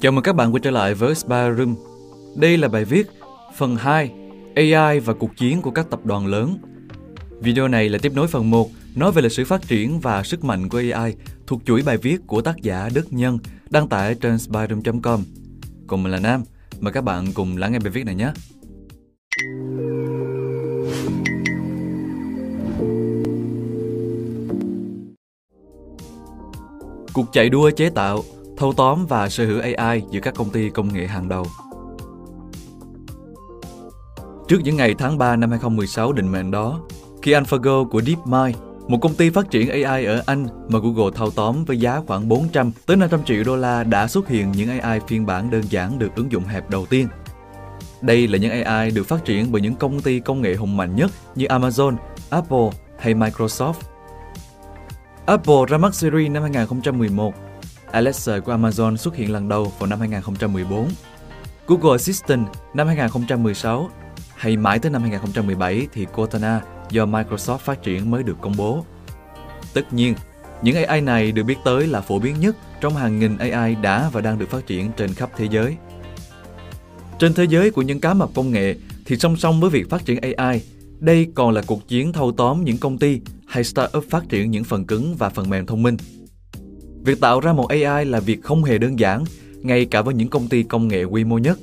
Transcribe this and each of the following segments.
Chào mừng các bạn quay trở lại với Spy Room. Đây là bài viết phần 2 AI và cuộc chiến của các tập đoàn lớn. Video này là tiếp nối phần 1 nói về lịch sử phát triển và sức mạnh của AI thuộc chuỗi bài viết của tác giả Đức Nhân đăng tải trên spyroom.com. Cùng mình là Nam, mời các bạn cùng lắng nghe bài viết này nhé. Cuộc chạy đua chế tạo, thâu tóm và sở hữu AI giữa các công ty công nghệ hàng đầu. Trước những ngày tháng 3 năm 2016 định mệnh đó, khi AlphaGo của DeepMind, một công ty phát triển AI ở Anh mà Google thâu tóm với giá khoảng 400 tới 500 triệu đô la đã xuất hiện những AI phiên bản đơn giản được ứng dụng hẹp đầu tiên. Đây là những AI được phát triển bởi những công ty công nghệ hùng mạnh nhất như Amazon, Apple hay Microsoft. Apple ra mắt Siri năm 2011, Alexa của Amazon xuất hiện lần đầu vào năm 2014, Google Assistant năm 2016 hay mãi tới năm 2017 thì Cortana do Microsoft phát triển mới được công bố. Tất nhiên, những AI này được biết tới là phổ biến nhất trong hàng nghìn AI đã và đang được phát triển trên khắp thế giới. Trên thế giới của những cá mập công nghệ thì song song với việc phát triển AI, đây còn là cuộc chiến thâu tóm những công ty hay startup phát triển những phần cứng và phần mềm thông minh. Việc tạo ra một AI là việc không hề đơn giản, ngay cả với những công ty công nghệ quy mô nhất.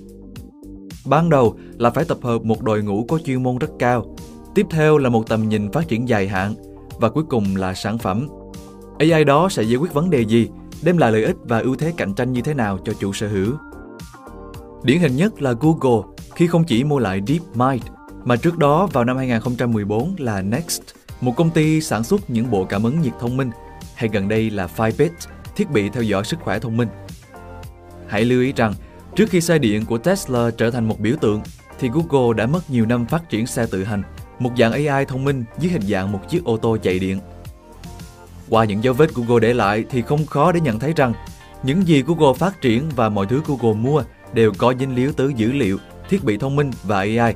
Ban đầu là phải tập hợp một đội ngũ có chuyên môn rất cao, tiếp theo là một tầm nhìn phát triển dài hạn và cuối cùng là sản phẩm. AI đó sẽ giải quyết vấn đề gì, đem lại lợi ích và ưu thế cạnh tranh như thế nào cho chủ sở hữu. Điển hình nhất là Google khi không chỉ mua lại DeepMind mà trước đó vào năm 2014 là Next, một công ty sản xuất những bộ cảm ứng nhiệt thông minh, hay gần đây là Fitbit, thiết bị theo dõi sức khỏe thông minh. Hãy lưu ý rằng, trước khi xe điện của Tesla trở thành một biểu tượng, thì Google đã mất nhiều năm phát triển xe tự hành, một dạng AI thông minh dưới hình dạng một chiếc ô tô chạy điện. Qua những dấu vết Google để lại thì không khó để nhận thấy rằng những gì Google phát triển và mọi thứ Google mua đều có dính líu tới dữ liệu, thiết bị thông minh và AI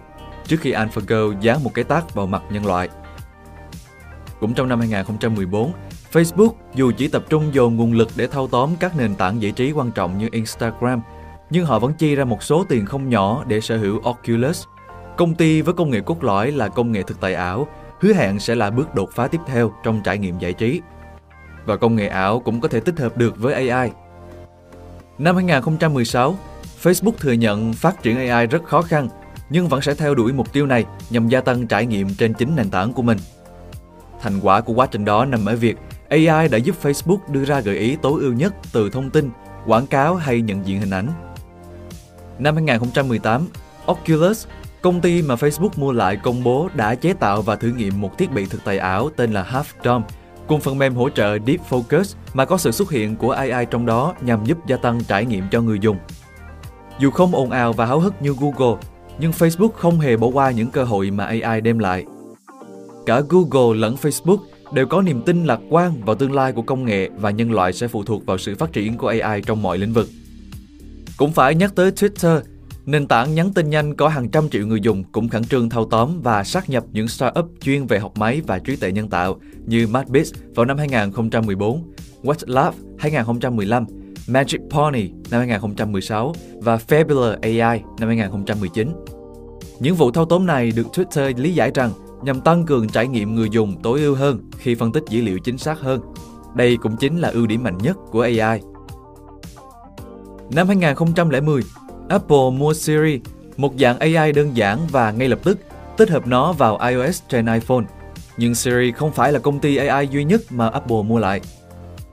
trước khi AlphaGo dán một cái tác vào mặt nhân loại. Cũng trong năm 2014, Facebook dù chỉ tập trung dồn nguồn lực để thâu tóm các nền tảng giải trí quan trọng như Instagram, nhưng họ vẫn chi ra một số tiền không nhỏ để sở hữu Oculus, công ty với công nghệ cốt lõi là công nghệ thực tại ảo, hứa hẹn sẽ là bước đột phá tiếp theo trong trải nghiệm giải trí. Và công nghệ ảo cũng có thể tích hợp được với AI. Năm 2016, Facebook thừa nhận phát triển AI rất khó khăn, nhưng vẫn sẽ theo đuổi mục tiêu này nhằm gia tăng trải nghiệm trên chính nền tảng của mình. Thành quả của quá trình đó nằm ở việc AI đã giúp Facebook đưa ra gợi ý tối ưu nhất từ thông tin, quảng cáo hay nhận diện hình ảnh. Năm 2018, Oculus, công ty mà Facebook mua lại công bố đã chế tạo và thử nghiệm một thiết bị thực tại ảo tên là Half Dome, cùng phần mềm hỗ trợ Deep Focus mà có sự xuất hiện của AI trong đó nhằm giúp gia tăng trải nghiệm cho người dùng. Dù không ồn ào và háo hức như Google, nhưng Facebook không hề bỏ qua những cơ hội mà AI đem lại. Cả Google lẫn Facebook đều có niềm tin lạc quan vào tương lai của công nghệ và nhân loại sẽ phụ thuộc vào sự phát triển của AI trong mọi lĩnh vực. Cũng phải nhắc tới Twitter, nền tảng nhắn tin nhanh có hàng trăm triệu người dùng cũng khẩn trương thâu tóm và sát nhập những startup chuyên về học máy và trí tuệ nhân tạo như Madbits vào năm 2014, WhatsApp 2015, Magic Pony năm 2016 và Fabular AI năm 2019. Những vụ thâu tóm này được Twitter lý giải rằng nhằm tăng cường trải nghiệm người dùng tối ưu hơn khi phân tích dữ liệu chính xác hơn. Đây cũng chính là ưu điểm mạnh nhất của AI. Năm 2010, Apple mua Siri, một dạng AI đơn giản và ngay lập tức tích hợp nó vào iOS trên iPhone. Nhưng Siri không phải là công ty AI duy nhất mà Apple mua lại.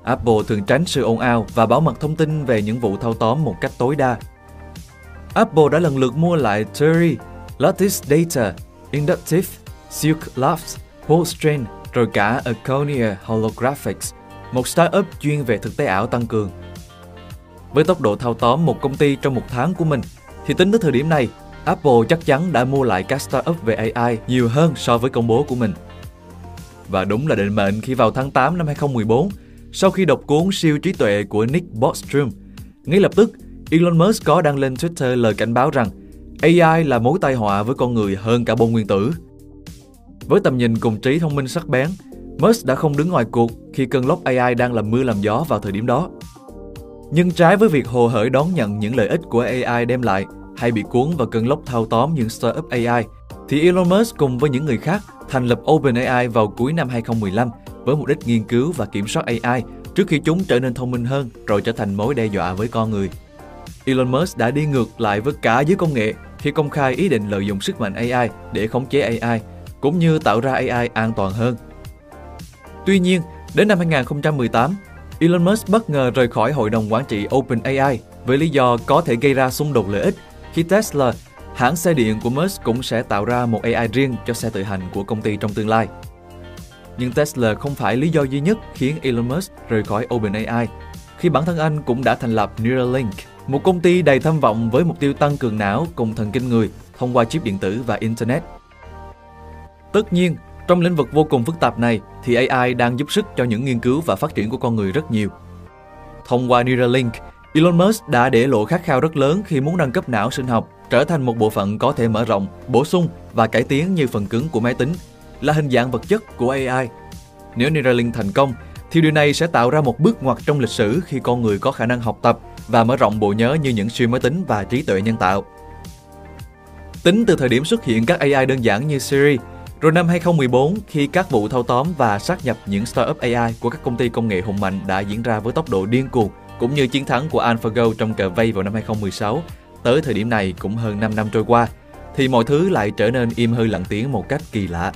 Apple thường tránh sự ồn ào và bảo mật thông tin về những vụ thâu tóm một cách tối đa. Apple đã lần lượt mua lại Theory, Lattice Data, Inductive, Silk Labs, Poststrain rồi cả Aconia Holographics, một startup chuyên về thực tế ảo tăng cường. Với tốc độ thao tóm một công ty trong một tháng của mình, thì tính tới thời điểm này, Apple chắc chắn đã mua lại các startup về AI nhiều hơn so với công bố của mình. Và đúng là định mệnh khi vào tháng 8 năm 2014, sau khi đọc cuốn siêu trí tuệ của Nick Bostrom, ngay lập tức Elon Musk có đăng lên Twitter lời cảnh báo rằng AI là mối tai họa với con người hơn cả bom nguyên tử. Với tầm nhìn cùng trí thông minh sắc bén, Musk đã không đứng ngoài cuộc khi cơn lốc AI đang làm mưa làm gió vào thời điểm đó. Nhưng trái với việc hồ hởi đón nhận những lợi ích của AI đem lại hay bị cuốn vào cơn lốc thao tóm những startup AI, thì Elon Musk cùng với những người khác thành lập OpenAI vào cuối năm 2015 với mục đích nghiên cứu và kiểm soát AI trước khi chúng trở nên thông minh hơn rồi trở thành mối đe dọa với con người. Elon Musk đã đi ngược lại với cả giới công nghệ khi công khai ý định lợi dụng sức mạnh AI để khống chế AI, cũng như tạo ra AI an toàn hơn. Tuy nhiên, đến năm 2018, Elon Musk bất ngờ rời khỏi hội đồng quản trị OpenAI với lý do có thể gây ra xung đột lợi ích khi Tesla, hãng xe điện của Musk cũng sẽ tạo ra một AI riêng cho xe tự hành của công ty trong tương lai. Nhưng Tesla không phải lý do duy nhất khiến Elon Musk rời khỏi OpenAI, khi bản thân anh cũng đã thành lập Neuralink, một công ty đầy tham vọng với mục tiêu tăng cường não cùng thần kinh người thông qua chip điện tử và Internet. Tất nhiên, trong lĩnh vực vô cùng phức tạp này thì AI đang giúp sức cho những nghiên cứu và phát triển của con người rất nhiều. Thông qua Neuralink, Elon Musk đã để lộ khát khao rất lớn khi muốn nâng cấp não sinh học trở thành một bộ phận có thể mở rộng, bổ sung và cải tiến như phần cứng của máy tính, là hình dạng vật chất của AI. Nếu Neuralink thành công, thì điều này sẽ tạo ra một bước ngoặt trong lịch sử khi con người có khả năng học tập và mở rộng bộ nhớ như những siêu máy tính và trí tuệ nhân tạo. Tính từ thời điểm xuất hiện các AI đơn giản như Siri, rồi năm 2014 khi các vụ thâu tóm và sát nhập những startup AI của các công ty công nghệ hùng mạnh đã diễn ra với tốc độ điên cuồng, cũng như chiến thắng của AlphaGo trong cờ vây vào năm 2016, tới thời điểm này cũng hơn 5 năm trôi qua, thì mọi thứ lại trở nên im hơi lặng tiếng một cách kỳ lạ.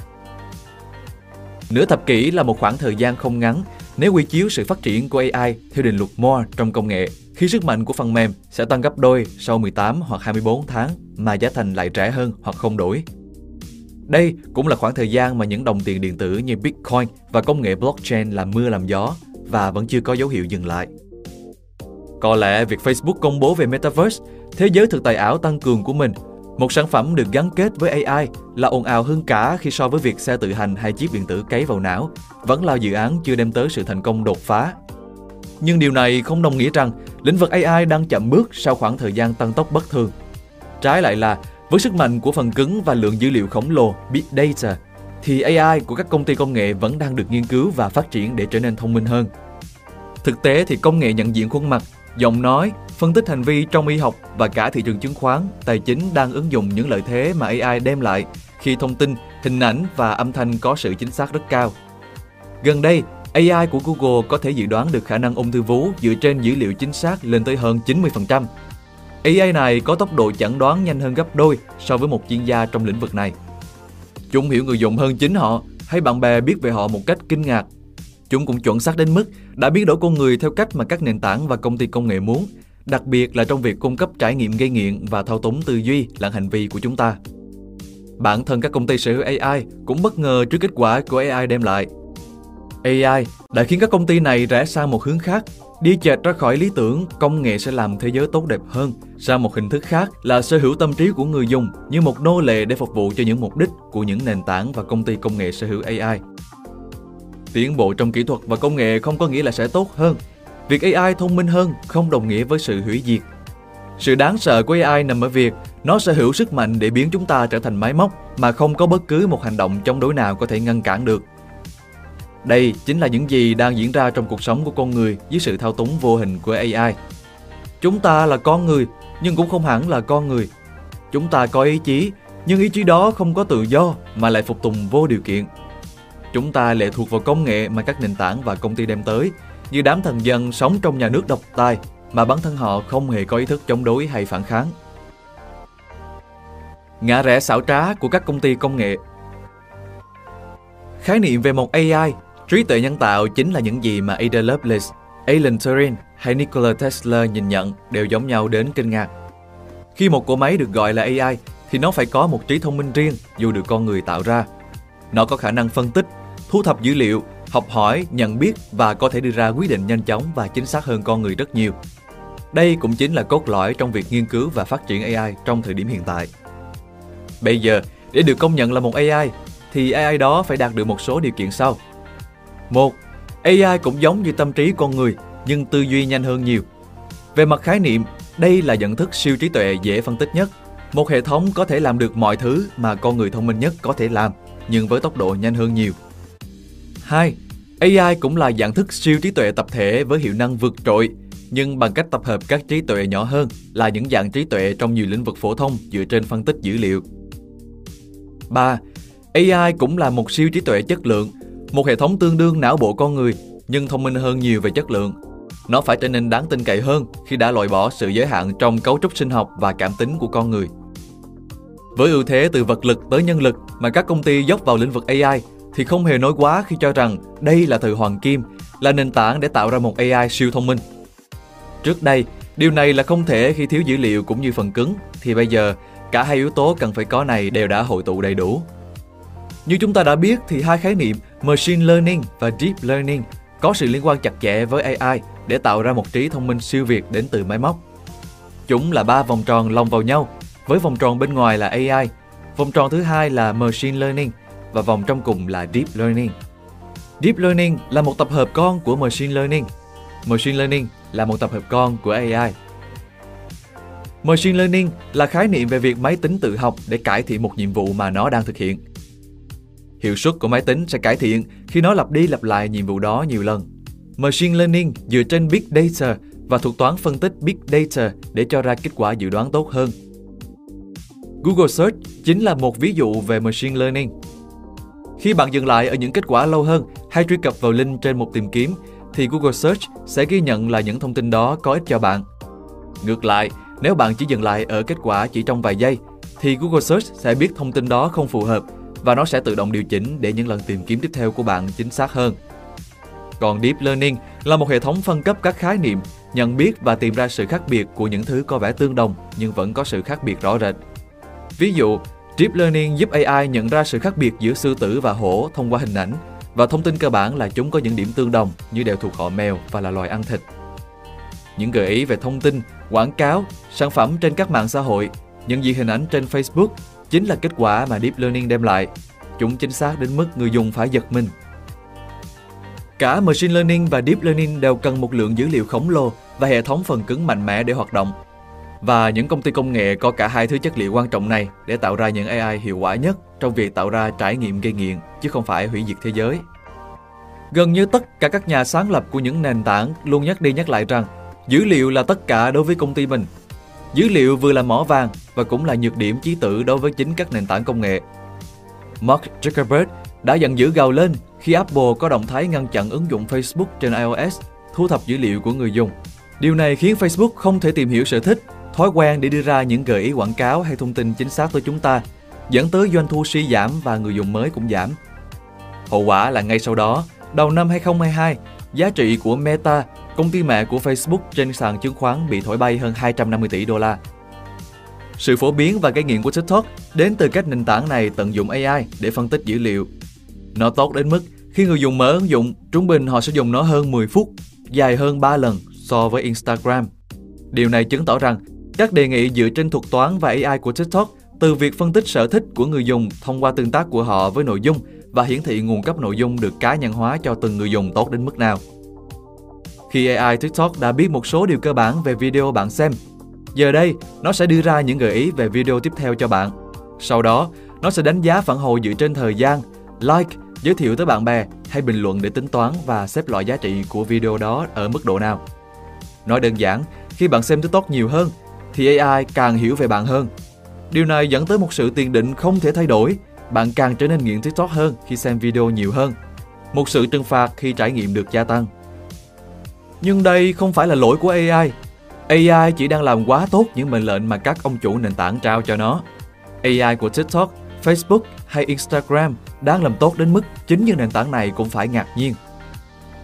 Nửa thập kỷ là một khoảng thời gian không ngắn nếu quy chiếu sự phát triển của AI theo định luật Moore trong công nghệ, khi sức mạnh của phần mềm sẽ tăng gấp đôi sau 18 hoặc 24 tháng mà giá thành lại rẻ hơn hoặc không đổi. Đây cũng là khoảng thời gian mà những đồng tiền điện tử như Bitcoin và công nghệ blockchain làm mưa làm gió và vẫn chưa có dấu hiệu dừng lại. Có lẽ việc Facebook công bố về Metaverse, thế giới thực tại ảo tăng cường của mình, một sản phẩm được gắn kết với AI là ồn ào hơn cả khi so với việc xe tự hành hay chip điện tử cấy vào não, vẫn là dự án chưa đem tới sự thành công đột phá. Nhưng điều này không đồng nghĩa rằng lĩnh vực AI đang chậm bước sau khoảng thời gian tăng tốc bất thường. Trái lại là, với sức mạnh của phần cứng và lượng dữ liệu khổng lồ Big Data, thì AI của các công ty công nghệ vẫn đang được nghiên cứu và phát triển để trở nên thông minh hơn. Thực tế thì công nghệ nhận diện khuôn mặt, giọng nói, phân tích hành vi trong y học và cả thị trường chứng khoán, tài chính đang ứng dụng những lợi thế mà AI đem lại khi thông tin, hình ảnh và âm thanh có sự chính xác rất cao. Gần đây, AI của Google có thể dự đoán được khả năng ung thư vú dựa trên dữ liệu chính xác lên tới hơn 90%. AI này có tốc độ chẩn đoán nhanh hơn gấp đôi so với một chuyên gia trong lĩnh vực này. Chúng hiểu người dùng hơn chính họ hay bạn bè biết về họ một cách kinh ngạc. Chúng cũng chuẩn xác đến mức đã biến đổi con người theo cách mà các nền tảng và công ty công nghệ muốn, đặc biệt là trong việc cung cấp trải nghiệm gây nghiện và thao túng tư duy lẫn hành vi của chúng ta. Bản thân các công ty sở hữu AI cũng bất ngờ trước kết quả của AI đem lại. AI đã khiến các công ty này rẽ sang một hướng khác Đi chệch ra khỏi lý tưởng, công nghệ sẽ làm thế giới tốt đẹp hơn, sang một hình thức khác là sở hữu tâm trí của người dùng như một nô lệ để phục vụ cho những mục đích của những nền tảng và công ty công nghệ sở hữu AI. Tiến bộ trong kỹ thuật và công nghệ không có nghĩa là sẽ tốt hơn. Việc AI thông minh hơn không đồng nghĩa với sự hủy diệt. Sự đáng sợ của AI nằm ở việc nó sở hữu sức mạnh để biến chúng ta trở thành máy móc mà không có bất cứ một hành động chống đối nào có thể ngăn cản được. Đây chính là những gì đang diễn ra trong cuộc sống của con người dưới sự thao túng vô hình của AI. Chúng ta là con người, nhưng cũng không hẳn là con người. Chúng ta có ý chí, nhưng ý chí đó không có tự do mà lại phục tùng vô điều kiện. Chúng ta lệ thuộc vào công nghệ mà các nền tảng và công ty đem tới, như đám thần dân sống trong nhà nước độc tài mà bản thân họ không hề có ý thức chống đối hay phản kháng. Ngã rẽ xảo trá của các công ty công nghệ Khái niệm về một AI Trí tuệ nhân tạo chính là những gì mà Ada Lovelace, Alan Turing hay Nikola Tesla nhìn nhận đều giống nhau đến kinh ngạc. Khi một cỗ máy được gọi là AI thì nó phải có một trí thông minh riêng dù được con người tạo ra. Nó có khả năng phân tích, thu thập dữ liệu, học hỏi, nhận biết và có thể đưa ra quyết định nhanh chóng và chính xác hơn con người rất nhiều. Đây cũng chính là cốt lõi trong việc nghiên cứu và phát triển AI trong thời điểm hiện tại. Bây giờ, để được công nhận là một AI, thì AI đó phải đạt được một số điều kiện sau – một, AI cũng giống như tâm trí con người nhưng tư duy nhanh hơn nhiều. Về mặt khái niệm, đây là nhận thức siêu trí tuệ dễ phân tích nhất. Một hệ thống có thể làm được mọi thứ mà con người thông minh nhất có thể làm, nhưng với tốc độ nhanh hơn nhiều. 2. AI cũng là dạng thức siêu trí tuệ tập thể với hiệu năng vượt trội, nhưng bằng cách tập hợp các trí tuệ nhỏ hơn là những dạng trí tuệ trong nhiều lĩnh vực phổ thông dựa trên phân tích dữ liệu. 3. AI cũng là một siêu trí tuệ chất lượng, một hệ thống tương đương não bộ con người nhưng thông minh hơn nhiều về chất lượng. Nó phải trở nên đáng tin cậy hơn khi đã loại bỏ sự giới hạn trong cấu trúc sinh học và cảm tính của con người. Với ưu thế từ vật lực tới nhân lực mà các công ty dốc vào lĩnh vực AI thì không hề nói quá khi cho rằng đây là thời hoàng kim, là nền tảng để tạo ra một AI siêu thông minh. Trước đây, điều này là không thể khi thiếu dữ liệu cũng như phần cứng, thì bây giờ cả hai yếu tố cần phải có này đều đã hội tụ đầy đủ. Như chúng ta đã biết thì hai khái niệm machine learning và deep learning có sự liên quan chặt chẽ với AI để tạo ra một trí thông minh siêu việt đến từ máy móc. Chúng là ba vòng tròn lồng vào nhau, với vòng tròn bên ngoài là AI, vòng tròn thứ hai là machine learning và vòng trong cùng là deep learning. Deep learning là một tập hợp con của machine learning. Machine learning là một tập hợp con của AI. Machine learning là khái niệm về việc máy tính tự học để cải thiện một nhiệm vụ mà nó đang thực hiện. Hiệu suất của máy tính sẽ cải thiện khi nó lặp đi lặp lại nhiệm vụ đó nhiều lần. Machine learning dựa trên big data và thuật toán phân tích big data để cho ra kết quả dự đoán tốt hơn. Google Search chính là một ví dụ về machine learning. Khi bạn dừng lại ở những kết quả lâu hơn hay truy cập vào link trên một tìm kiếm, thì Google Search sẽ ghi nhận là những thông tin đó có ích cho bạn. Ngược lại, nếu bạn chỉ dừng lại ở kết quả chỉ trong vài giây, thì Google Search sẽ biết thông tin đó không phù hợp và nó sẽ tự động điều chỉnh để những lần tìm kiếm tiếp theo của bạn chính xác hơn. Còn Deep Learning là một hệ thống phân cấp các khái niệm, nhận biết và tìm ra sự khác biệt của những thứ có vẻ tương đồng nhưng vẫn có sự khác biệt rõ rệt. Ví dụ, Deep Learning giúp AI nhận ra sự khác biệt giữa sư tử và hổ thông qua hình ảnh và thông tin cơ bản là chúng có những điểm tương đồng như đều thuộc họ mèo và là loài ăn thịt. Những gợi ý về thông tin, quảng cáo, sản phẩm trên các mạng xã hội, nhận diện hình ảnh trên Facebook chính là kết quả mà Deep Learning đem lại. Chúng chính xác đến mức người dùng phải giật mình. Cả Machine Learning và Deep Learning đều cần một lượng dữ liệu khổng lồ và hệ thống phần cứng mạnh mẽ để hoạt động. Và những công ty công nghệ có cả hai thứ chất liệu quan trọng này để tạo ra những AI hiệu quả nhất trong việc tạo ra trải nghiệm gây nghiện, chứ không phải hủy diệt thế giới. Gần như tất cả các nhà sáng lập của những nền tảng luôn nhắc đi nhắc lại rằng dữ liệu là tất cả đối với công ty mình. Dữ liệu vừa là mỏ vàng và cũng là nhược điểm chí tử đối với chính các nền tảng công nghệ. Mark Zuckerberg đã giận dữ gào lên khi Apple có động thái ngăn chặn ứng dụng Facebook trên iOS thu thập dữ liệu của người dùng. Điều này khiến Facebook không thể tìm hiểu sở thích thói quen để đưa ra những gợi ý quảng cáo hay thông tin chính xác tới chúng ta, dẫn tới doanh thu suy giảm và người dùng mới cũng giảm. Hậu quả là ngay sau đó, đầu năm 2022, giá trị của Meta, công ty mẹ của Facebook trên sàn chứng khoán bị thổi bay hơn 250 tỷ đô la. Sự phổ biến và gây nghiện của TikTok đến từ cách nền tảng này tận dụng AI để phân tích dữ liệu. Nó tốt đến mức khi người dùng mở ứng dụng, trung bình họ sẽ dùng nó hơn 10 phút, dài hơn 3 lần so với Instagram. Điều này chứng tỏ rằng các đề nghị dựa trên thuật toán và AI của TikTok từ việc phân tích sở thích của người dùng thông qua tương tác của họ với nội dung và hiển thị nguồn cấp nội dung được cá nhân hóa cho từng người dùng tốt đến mức nào. Khi AI TikTok đã biết một số điều cơ bản về video bạn xem, giờ đây nó sẽ đưa ra những gợi ý về video tiếp theo cho bạn. Sau đó, nó sẽ đánh giá phản hồi dựa trên thời gian, like, giới thiệu tới bạn bè hay bình luận để tính toán và xếp loại giá trị của video đó ở mức độ nào. Nói đơn giản, khi bạn xem TikTok nhiều hơn thì AI càng hiểu về bạn hơn. Điều này dẫn tới một sự tiền định không thể thay đổi. Bạn càng trở nên nghiện TikTok hơn khi xem video nhiều hơn. Một sự trừng phạt khi trải nghiệm được gia tăng. Nhưng đây không phải là lỗi của AI. AI chỉ đang làm quá tốt những mệnh lệnh mà các ông chủ nền tảng trao cho nó. AI của TikTok, Facebook hay Instagram đang làm tốt đến mức chính những nền tảng này cũng phải ngạc nhiên.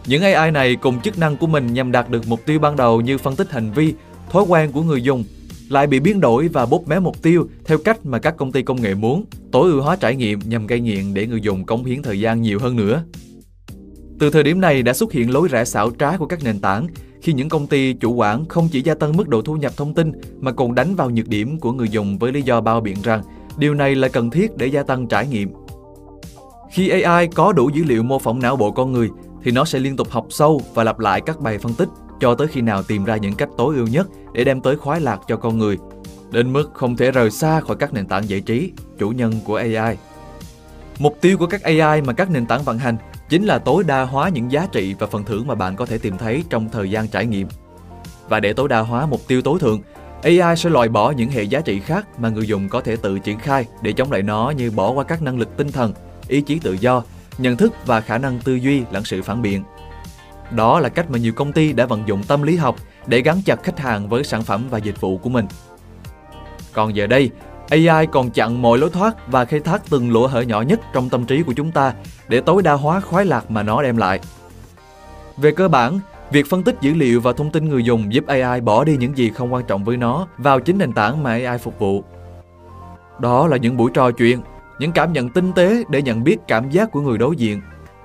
Những AI này cùng chức năng của mình nhằm đạt được mục tiêu ban đầu như phân tích hành vi, thói quen của người dùng lại bị biến đổi và bóp méo mục tiêu theo cách mà các công ty công nghệ muốn, tối ưu hóa trải nghiệm nhằm gây nghiện để người dùng cống hiến thời gian nhiều hơn nữa. Từ thời điểm này đã xuất hiện lối rẽ xảo trá của các nền tảng khi những công ty chủ quản không chỉ gia tăng mức độ thu nhập thông tin mà còn đánh vào nhược điểm của người dùng với lý do bao biện rằng điều này là cần thiết để gia tăng trải nghiệm. Khi AI có đủ dữ liệu mô phỏng não bộ con người thì nó sẽ liên tục học sâu và lặp lại các bài phân tích cho tới khi nào tìm ra những cách tối ưu nhất để đem tới khoái lạc cho con người, đến mức không thể rời xa khỏi các nền tảng giải trí, chủ nhân của AI. Mục tiêu của các AI mà các nền tảng vận hành chính là tối đa hóa những giá trị và phần thưởng mà bạn có thể tìm thấy trong thời gian trải nghiệm. Và để tối đa hóa mục tiêu tối thượng, AI sẽ loại bỏ những hệ giá trị khác mà người dùng có thể tự triển khai để chống lại nó như bỏ qua các năng lực tinh thần, ý chí tự do, nhận thức và khả năng tư duy lẫn sự phản biện. Đó là cách mà nhiều công ty đã vận dụng tâm lý học để gắn chặt khách hàng với sản phẩm và dịch vụ của mình. Còn giờ đây, AI còn chặn mọi lối thoát và khai thác từng lỗ hở nhỏ nhất trong tâm trí của chúng ta để tối đa hóa khoái lạc mà nó đem lại. Về cơ bản, việc phân tích dữ liệu và thông tin người dùng giúp AI bỏ đi những gì không quan trọng với nó vào chính nền tảng mà AI phục vụ. Đó là những buổi trò chuyện, những cảm nhận tinh tế để nhận biết cảm giác của người đối diện,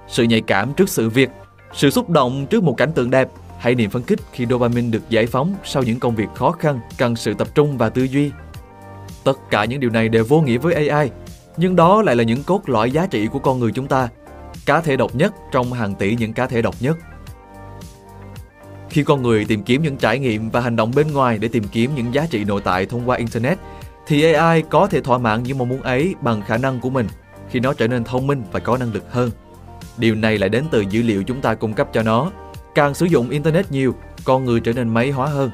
sự nhạy cảm trước sự việc, sự xúc động trước một cảnh tượng đẹp hay niềm phấn khích khi dopamine được giải phóng sau những công việc khó khăn cần sự tập trung và tư duy. Tất cả những điều này đều vô nghĩa với AI, nhưng đó lại là những cốt lõi giá trị của con người chúng ta, cá thể độc nhất trong hàng tỷ những cá thể độc nhất. Khi con người tìm kiếm những trải nghiệm và hành động bên ngoài để tìm kiếm những giá trị nội tại thông qua Internet, thì AI có thể thỏa mãn những mong muốn ấy bằng khả năng của mình khi nó trở nên thông minh và có năng lực hơn. Điều này lại đến từ dữ liệu chúng ta cung cấp cho nó. Càng sử dụng Internet nhiều, con người trở nên máy hóa hơn.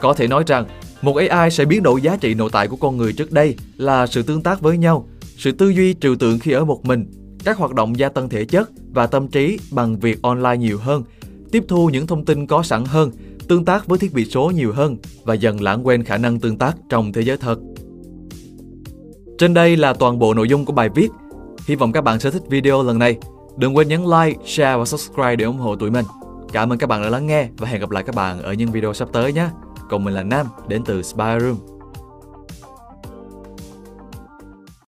Có thể nói rằng, một AI sẽ biến đổi giá trị nội tại của con người trước đây là sự tương tác với nhau, sự tư duy trừu tượng khi ở một mình, các hoạt động gia tăng thể chất và tâm trí bằng việc online nhiều hơn, tiếp thu những thông tin có sẵn hơn, tương tác với thiết bị số nhiều hơn và dần lãng quên khả năng tương tác trong thế giới thật. Trên đây là toàn bộ nội dung của bài viết. Hy vọng các bạn sẽ thích video lần này. Đừng quên nhấn like, share và subscribe để ủng hộ tụi mình. Cảm ơn các bạn đã lắng nghe và hẹn gặp lại các bạn ở những video sắp tới nhé. Còn mình là Nam, đến từ Spy Room.